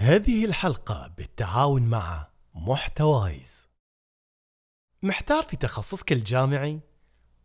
هذه الحلقة بالتعاون مع محتوايز. محتار في تخصصك الجامعي؟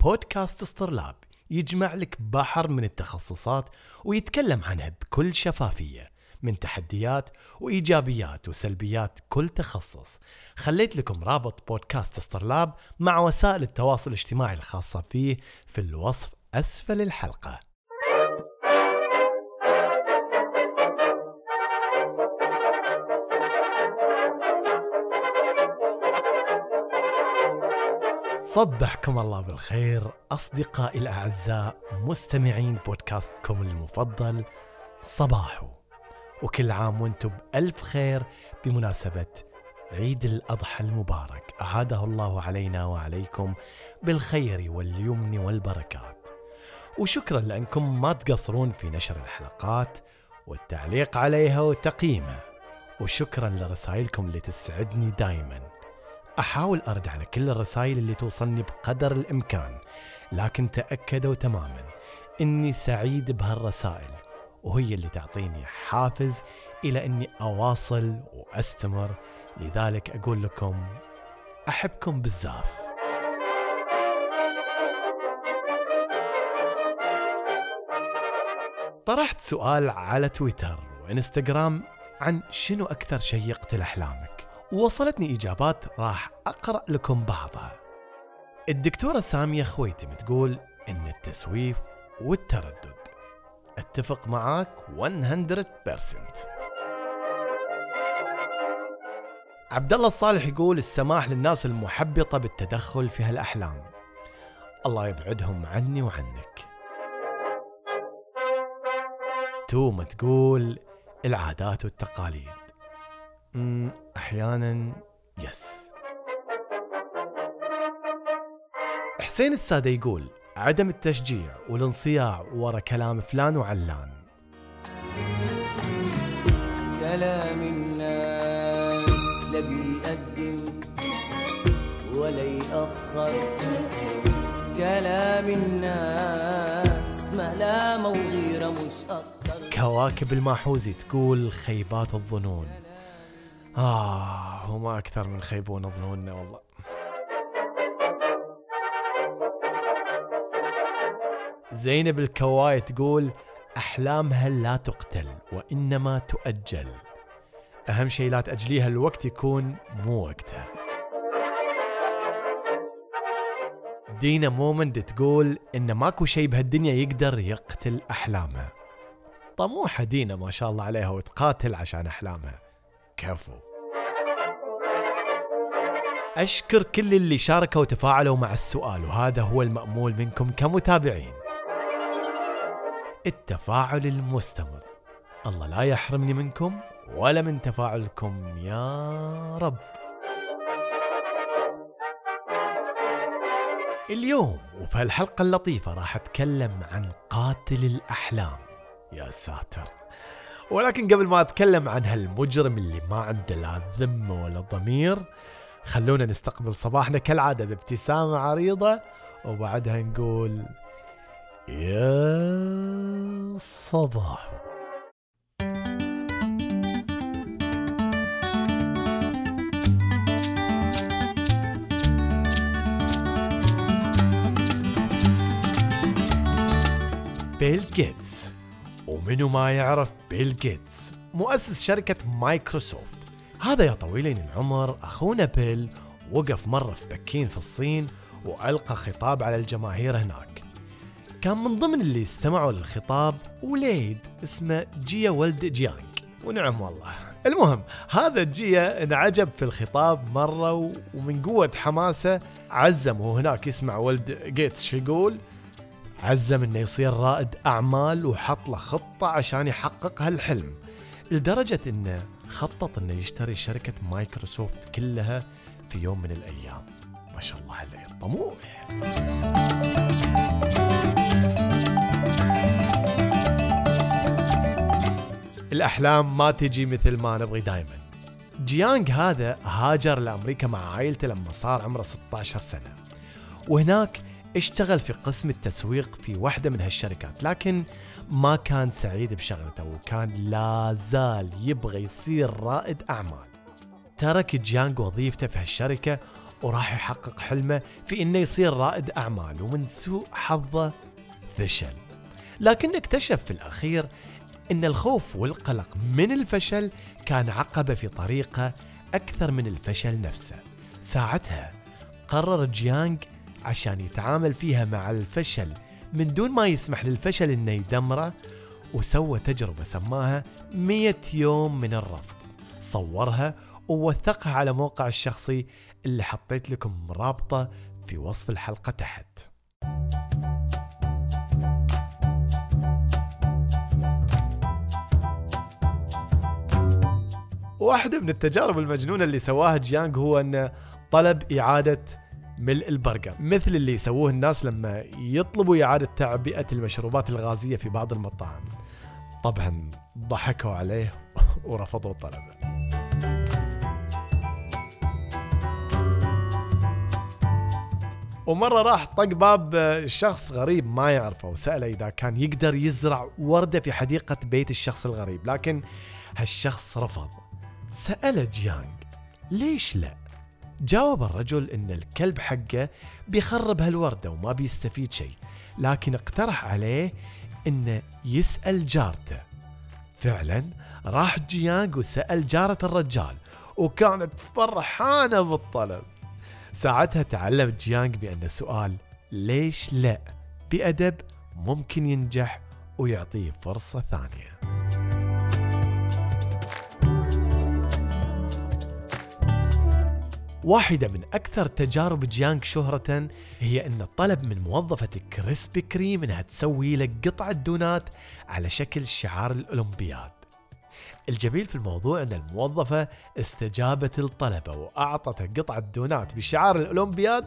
بودكاست اسطرلاب يجمع لك بحر من التخصصات ويتكلم عنها بكل شفافية من تحديات وإيجابيات وسلبيات كل تخصص. خليت لكم رابط بودكاست اسطرلاب مع وسائل التواصل الاجتماعي الخاصة فيه في الوصف أسفل الحلقة. صبحكم الله بالخير أصدقائي الأعزاء مستمعين بودكاستكم المفضل صباحو. وكل عام وأنتم بألف خير بمناسبة عيد الأضحى المبارك. أعاده الله علينا وعليكم بالخير واليمن والبركات. وشكرا لأنكم ما تقصرون في نشر الحلقات والتعليق عليها وتقييمها وشكرا لرسائلكم اللي تسعدني دايما. أحاول أرد على كل الرسائل اللي توصلني بقدر الإمكان لكن تأكدوا تماما إني سعيد بهالرسائل وهي اللي تعطيني حافز إلى إني أواصل وأستمر. لذلك أقول لكم أحبكم بزاف طرحت سؤال على تويتر وإنستغرام عن شنو أكثر شيء يقتل أحلامك؟ ووصلتني إجابات راح أقرأ لكم بعضها. الدكتورة سامية خويتم تقول إن التسويف والتردد. أتفق معاك 100% عبد الله الصالح يقول السماح للناس المحبطة بالتدخل في هالأحلام. الله يبعدهم عني وعنك. توم تقول العادات والتقاليد. أحيانا يس حسين السادة يقول عدم التشجيع والانصياع ورا كلام فلان وعلان. كلام الناس لا بيقدم ولا يأخر. كلام الناس ملامة وغيرة مش أكتر كواكب الماحوزي تقول خيبات الظنون. آه وما أكثر من خيبون ظنوننا والله. زينب الكواي تقول أحلامها لا تقتل وإنما تؤجل. أهم شيء لا تأجليها الوقت يكون مو وقتها. دينا مومند تقول إن ماكو شيء بهالدنيا يقدر يقتل أحلامها طموحة دينا ما شاء الله عليها وتقاتل عشان أحلامها كفو أشكر كل اللي شاركوا وتفاعلوا مع السؤال وهذا هو المأمول منكم كمتابعين. التفاعل المستمر. الله لا يحرمني منكم ولا من تفاعلكم يا رب. اليوم وفي هالحلقة اللطيفة راح أتكلم عن قاتل الأحلام. يا ساتر. ولكن قبل ما أتكلم عن هالمجرم اللي ما عنده لا ذمة ولا ضمير خلونا نستقبل صباحنا كالعادة بابتسامة عريضة وبعدها نقول يا صباح. بيل جيتس ومنو ما يعرف بيل جيتس مؤسس شركة مايكروسوفت. هذا يا طويلين العمر أخونا بيل وقف مرة في بكين في الصين وألقى خطاب على الجماهير هناك. كان من ضمن اللي استمعوا للخطاب وليد اسمه جيا ولد جيانج. ونعم والله. المهم هذا جيا انعجب في الخطاب مرة ومن قوة حماسه عزم وهو هناك يسمع ولد جيتس شو يقول. عزم إنه يصير رائد أعمال وحط له خطة عشان يحقق هالحلم. لدرجة إنه خطط إنه يشتري شركة مايكروسوفت كلها في يوم من الأيام. ما شاء الله عليه طموح. الأحلام ما تجي مثل ما نبغي دائما جيانج هذا هاجر لأمريكا مع عائلته لما صار عمره 16 سنة. وهناك اشتغل في قسم التسويق في واحدة من هالشركات لكن ما كان سعيد بشغلته وكان لا زال يبغى يصير رائد أعمال. ترك جيانغ وظيفته في هالشركة وراح يحقق حلمه في إنه يصير رائد أعمال ومن سوء حظه فشل. لكن اكتشف في الأخير إن الخوف والقلق من الفشل كان عقبة في طريقه أكثر من الفشل نفسه. ساعتها قرر جيانغ عشان يتعامل فيها مع الفشل. من دون ما يسمح للفشل إنه يدمره وسوى تجربة سماها 100 يوم من الرفض. صورها ووثقها على موقع الشخصي اللي حطيت لكم رابطة في وصف الحلقة تحت. واحدة من التجارب المجنونة اللي سواها جيانغ هو أنه طلب إعادة ملء البرجر مثل اللي يسووه الناس لما يطلبوا إعادة تعبئة المشروبات الغازية في بعض المطاعم. طبعا ضحكوا عليه ورفضوا طلبه. ومرة راح طق باب شخص غريب ما يعرفه وسأله إذا كان يقدر يزرع وردة في حديقة بيت الشخص الغريب لكن هالشخص رفض. سأله جيانغ ليش لا؟ جاوب الرجل إن الكلب حقه بيخرب هالوردة وما بيستفيد شيء لكن اقترح عليه إنه يسأل جارته. فعلا راح جيانغ وسأل جارة الرجال وكانت فرحانة بالطلب. ساعتها تعلم جيانغ بأن السؤال ليش لا؟ بأدب ممكن ينجح ويعطيه فرصة ثانية. واحدة من أكثر تجارب جيانغ شهرة هي أن طلب من موظفة كريسبي كريم أنها تسوي له قطعة دونات على شكل شعار الأولمبياد. الجميل في الموضوع أن الموظفة استجابت الطلبة وأعطته قطعة دونات بشعار الأولمبياد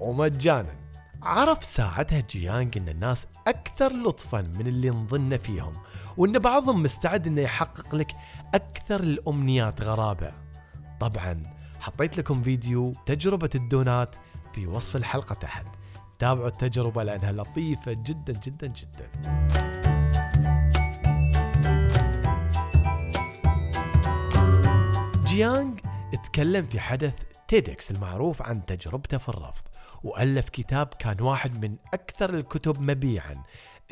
ومجانا. عرف ساعتها جيانج إن الناس أكثر لطفا من اللي نظن فيهم وإن بعضهم مستعد إنه يحقق لك أكثر الأمنيات غرابة. طبعا حطيت لكم فيديو تجربة الدونات في وصف الحلقة تحت. تابعوا التجربة لأنها لطيفة جدا جدا جدا. جيانغ تكلم في حدث تيدكس المعروف عن تجربته في الرفض وألف كتاب كان واحد من أكثر الكتب مبيعا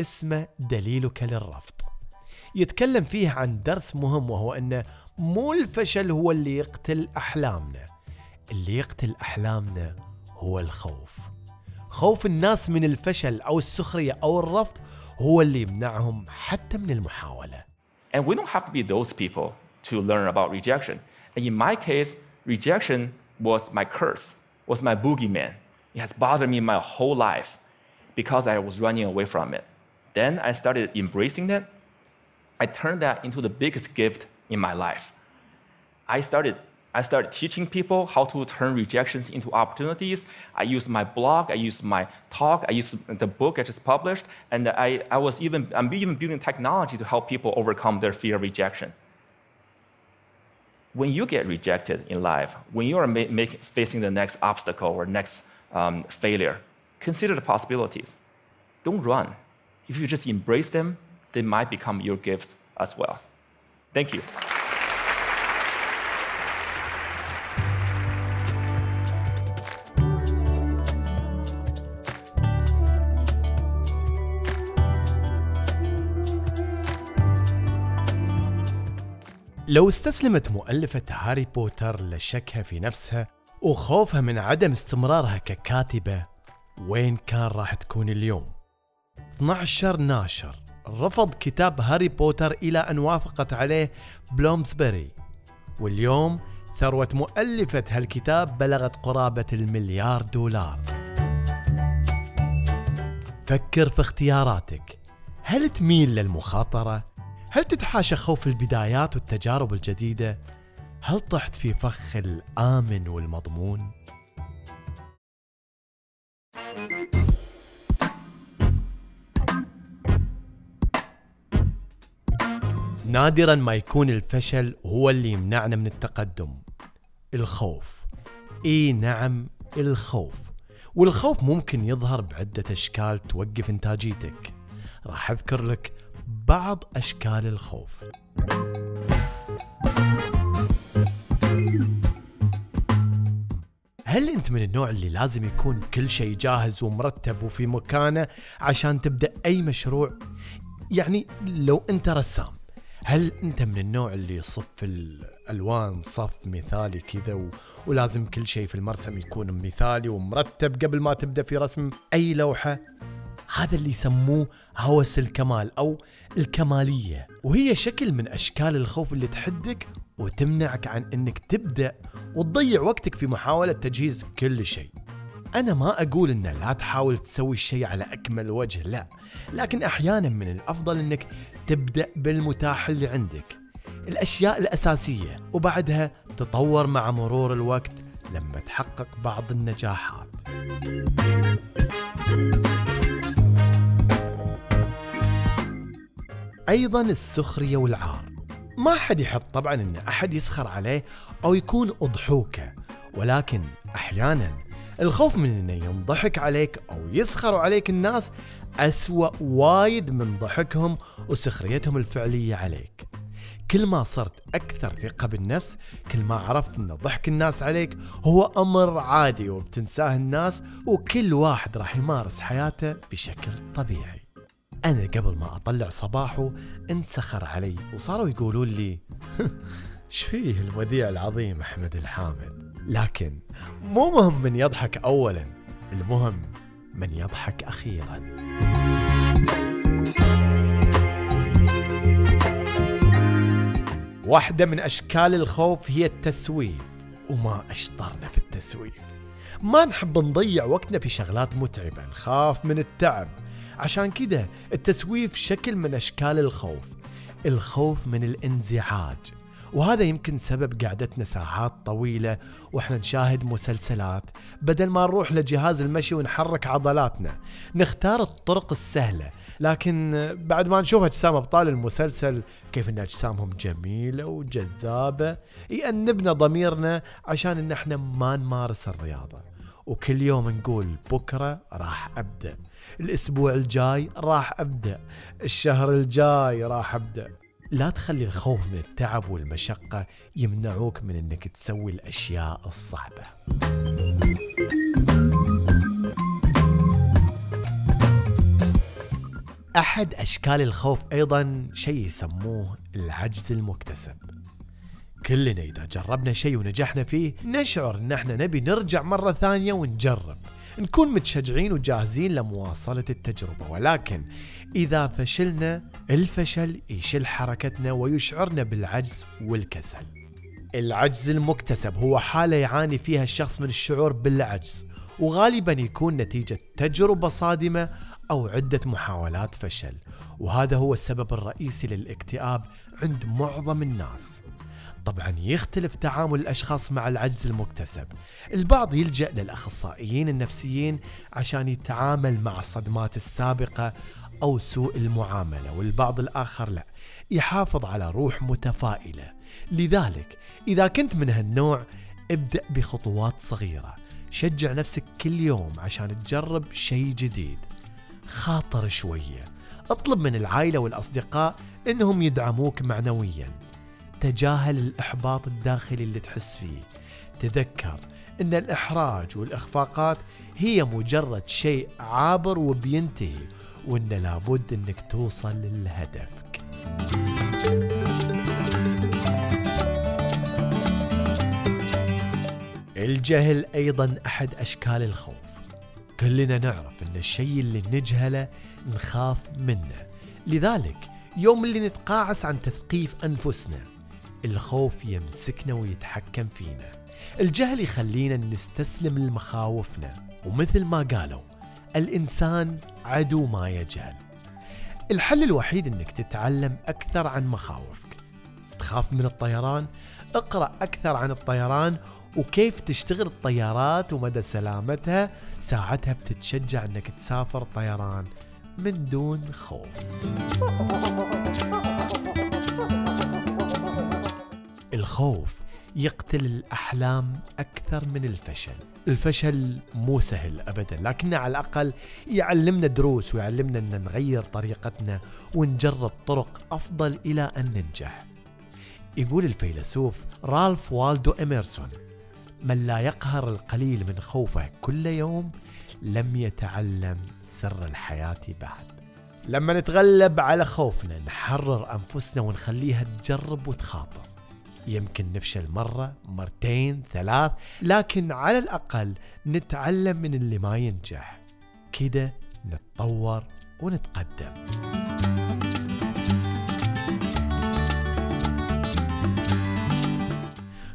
اسمه دليلك للرفض. يتكلم فيه عن درس مهم وهو أنه مو الفشل هو اللي يقتل أحلامنا اللي يقتل أحلامنا هو الخوف خوف الناس من الفشل أو السخرية أو الرفض هو اللي يمنعهم حتى من المحاولة And we don't have to be those people to learn about rejection. And in my case, rejection was my curse, was my boogeyman. It has bothered me my whole life because I was running away from it. Then I started embracing it. I turned that into the biggest gift in my life. I started I started teaching people how to turn rejections into opportunities. I used my blog, I used my talk, I used the book I just published, and I, I was even, I'm even building technology to help people overcome their fear of rejection. When you get rejected in life, when you are ma- make, facing the next obstacle or next um, failure, consider the possibilities. Don't run. If you just embrace them, they might become your gifts as well. Thank you. لو استسلمت مؤلفة هاري بوتر لشكها في نفسها وخوفها من عدم استمرارها ككاتبة وين كان راح تكون اليوم 12 ناشر رفض كتاب هاري بوتر إلى أن وافقت عليه بلومسبري واليوم ثروة مؤلفة هالكتاب بلغت قرابة المليار دولار فكر في اختياراتك هل تميل للمخاطرة؟ هل تتحاشى خوف البدايات والتجارب الجديدة؟ هل طحت في فخ الآمن والمضمون؟ نادرا ما يكون الفشل هو اللي يمنعنا من التقدم. الخوف. إي نعم الخوف. والخوف ممكن يظهر بعدة أشكال توقف إنتاجيتك. راح أذكر لك بعض أشكال الخوف. هل أنت من النوع اللي لازم يكون كل شيء جاهز ومرتب وفي مكانه عشان تبدأ أي مشروع؟ يعني لو أنت رسام هل انت من النوع اللي يصف الألوان صف مثالي كذا و... ولازم كل شيء في المرسم يكون مثالي ومرتب قبل ما تبدأ في رسم أي لوحة؟ هذا اللي يسموه هوس الكمال أو الكمالية وهي شكل من أشكال الخوف اللي تحدك وتمنعك عن إنك تبدأ وتضيع وقتك في محاولة تجهيز كل شيء أنا ما أقول إن لا تحاول تسوي الشيء على أكمل وجه لا. لكن أحيانا من الأفضل إنك تبدأ بالمتاح اللي عندك. الأشياء الأساسية وبعدها تطور مع مرور الوقت لما تحقق بعض النجاحات. أيضا السخرية والعار. ما حد يحب طبعا إن أحد يسخر عليه أو يكون أضحوكة ولكن أحيانا الخوف من إنه ينضحك عليك أو يسخروا عليك الناس أسوأ وايد من ضحكهم وسخريتهم الفعلية عليك. كل ما صرت أكثر ثقة بالنفس كل ما عرفت إن ضحك الناس عليك هو أمر عادي وبتنساه الناس وكل واحد راح يمارس حياته بشكل طبيعي. أنا قبل ما أطلع صباحه انسخر علي وصاروا يقولون لي إيش فيه المذيع العظيم أحمد الحامد؟ لكن مو مهم من يضحك أولا المهم من يضحك أخيرا. واحدة من أشكال الخوف هي التسويف وما أشطرنا في التسويف. ما نحب نضيع وقتنا في شغلات متعبة نخاف من التعب. عشان كده التسويف شكل من أشكال الخوف الخوف من الانزعاج. وهذا يمكن سبب قعدتنا ساعات طويلة وإحنا نشاهد مسلسلات. بدل ما نروح لجهاز المشي ونحرك عضلاتنا نختار الطرق السهلة. لكن بعد ما نشوف أجسام أبطال المسلسل كيف إن أجسامهم جميلة وجذابة يأنبنا ضميرنا عشان إن إحنا ما نمارس الرياضة. وكل يوم نقول بكرة راح أبدأ. الأسبوع الجاي راح أبدأ. الشهر الجاي راح أبدأ. لا تخلي الخوف من التعب والمشقة يمنعوك من أنك تسوي الأشياء الصعبة. أحد أشكال الخوف أيضا شيء يسموه العجز المكتسب. كلنا إذا جربنا شيء ونجحنا فيه نشعر إن إحنا نبي نرجع مرة ثانية ونجرب. نكون متشجعين وجاهزين لمواصلة التجربة. ولكن إذا فشلنا الفشل يشل حركتنا ويشعرنا بالعجز والكسل. العجز المكتسب هو حالة يعاني فيها الشخص من الشعور بالعجز وغالبا يكون نتيجة تجربة صادمة أو عدة محاولات فشل. وهذا هو السبب الرئيسي للاكتئاب عند معظم الناس. طبعا يختلف تعامل الأشخاص مع العجز المكتسب. البعض يلجأ للأخصائيين النفسيين عشان يتعامل مع الصدمات السابقة أو سوء المعاملة والبعض الآخر لا. يحافظ على روح متفائلة. لذلك إذا كنت من هالنوع ابدأ بخطوات صغيرة. شجع نفسك كل يوم عشان تجرب شيء جديد. خاطر شوية. اطلب من العائلة والأصدقاء إنهم يدعموك معنويا. تجاهل الإحباط الداخلي اللي تحس فيه. تذكر أن الإحراج والإخفاقات هي مجرد شيء عابر وبينتهي وأن لابد أنك توصل لهدفك الجهل أيضا أحد أشكال الخوف. كلنا نعرف أن الشيء اللي نجهله نخاف منه. لذلك يوم اللي نتقاعس عن تثقيف أنفسنا الخوف يمسكنا ويتحكم فينا. الجهل يخلينا نستسلم لمخاوفنا ومثل ما قالوا الإنسان عدو ما يجهل. الحل الوحيد إنك تتعلم أكثر عن مخاوفك. تخاف من الطيران؟ اقرأ أكثر عن الطيران وكيف تشتغل الطيارات ومدى سلامتها. ساعتها بتتشجع إنك تسافر طيران من دون خوف. الخوف يقتل الأحلام أكثر من الفشل الفشل مو سهل ابدا لكنه على الأقل يعلمنا دروس ويعلمنا ان نغير طريقتنا ونجرب طرق أفضل إلى أن ننجح. يقول الفيلسوف رالف والدو اميرسون: من لا يقهر القليل من خوفه كل يوم لم يتعلم سر الحياة بعد. لما نتغلب على خوفنا نحرر أنفسنا ونخليها تجرب وتخاطر. يمكن نفشل مرة مرتين ثلاث لكن على الأقل نتعلم من اللي ما ينجح. كده نتطور ونتقدم.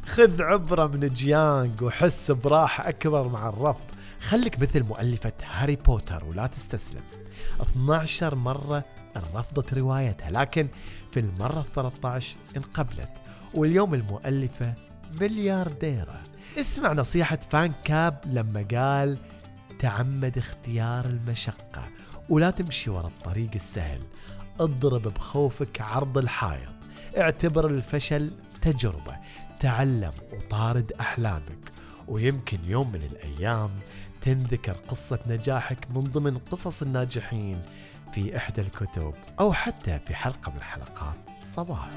خذ عبرة من جيانج وحس براحة أكبر مع الرفض. خليك مثل مؤلفة هاري بوتر ولا تستسلم. 12 مرة رفضت روايتها لكن في المرة 13 انقبلت. واليوم المؤلفة مليارديرة. اسمع نصيحة فان كاب لما قال تعمد اختيار المشقة ولا تمشي ورا الطريق السهل. اضرب بخوفك عرض الحائط. اعتبر الفشل تجربة. تعلم وطارد أحلامك. ويمكن يوم من الأيام تنذكر قصة نجاحك من ضمن قصص الناجحين في إحدى الكتب أو حتى في حلقة من حلقات صباح.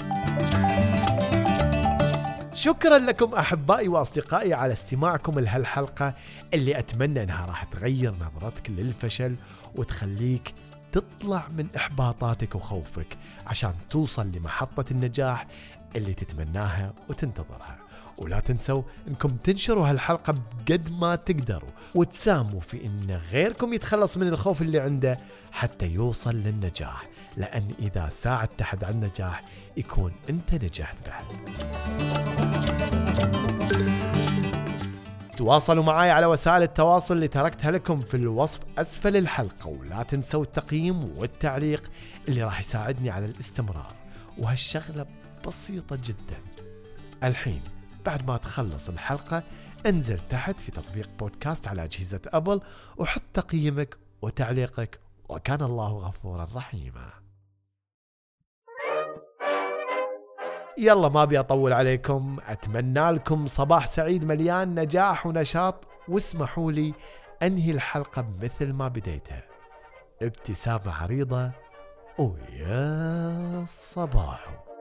شكرا لكم أحبائي وأصدقائي على استماعكم لهالحلقة اللي أتمنى إنها راح تغير نظرتك للفشل وتخليك تطلع من إحباطاتك وخوفك عشان توصل لمحطة النجاح اللي تتمناها وتنتظرها. ولا تنسوا إنكم تنشروا هالحلقة بقد ما تقدروا وتساهموا في إن غيركم يتخلص من الخوف اللي عنده حتى يوصل للنجاح لأن إذا ساعدت احد على النجاح يكون أنت نجحت بعد. تواصلوا معي على وسائل التواصل اللي تركتها لكم في الوصف أسفل الحلقة ولا تنسوا التقييم والتعليق اللي راح يساعدني على الاستمرار وهالشغلة بسيطة جدا. الحين بعد ما تخلص الحلقة انزل تحت في تطبيق بودكاست على أجهزة أبل وحط تقييمك وتعليقك وكان الله غفورا رحيما. يلا ما أبي أطول عليكم أتمنى لكم صباح سعيد مليان نجاح ونشاط واسمحوا لي أنهي الحلقة بمثل ما بديتها. ابتسامة عريضة ويا صباحو.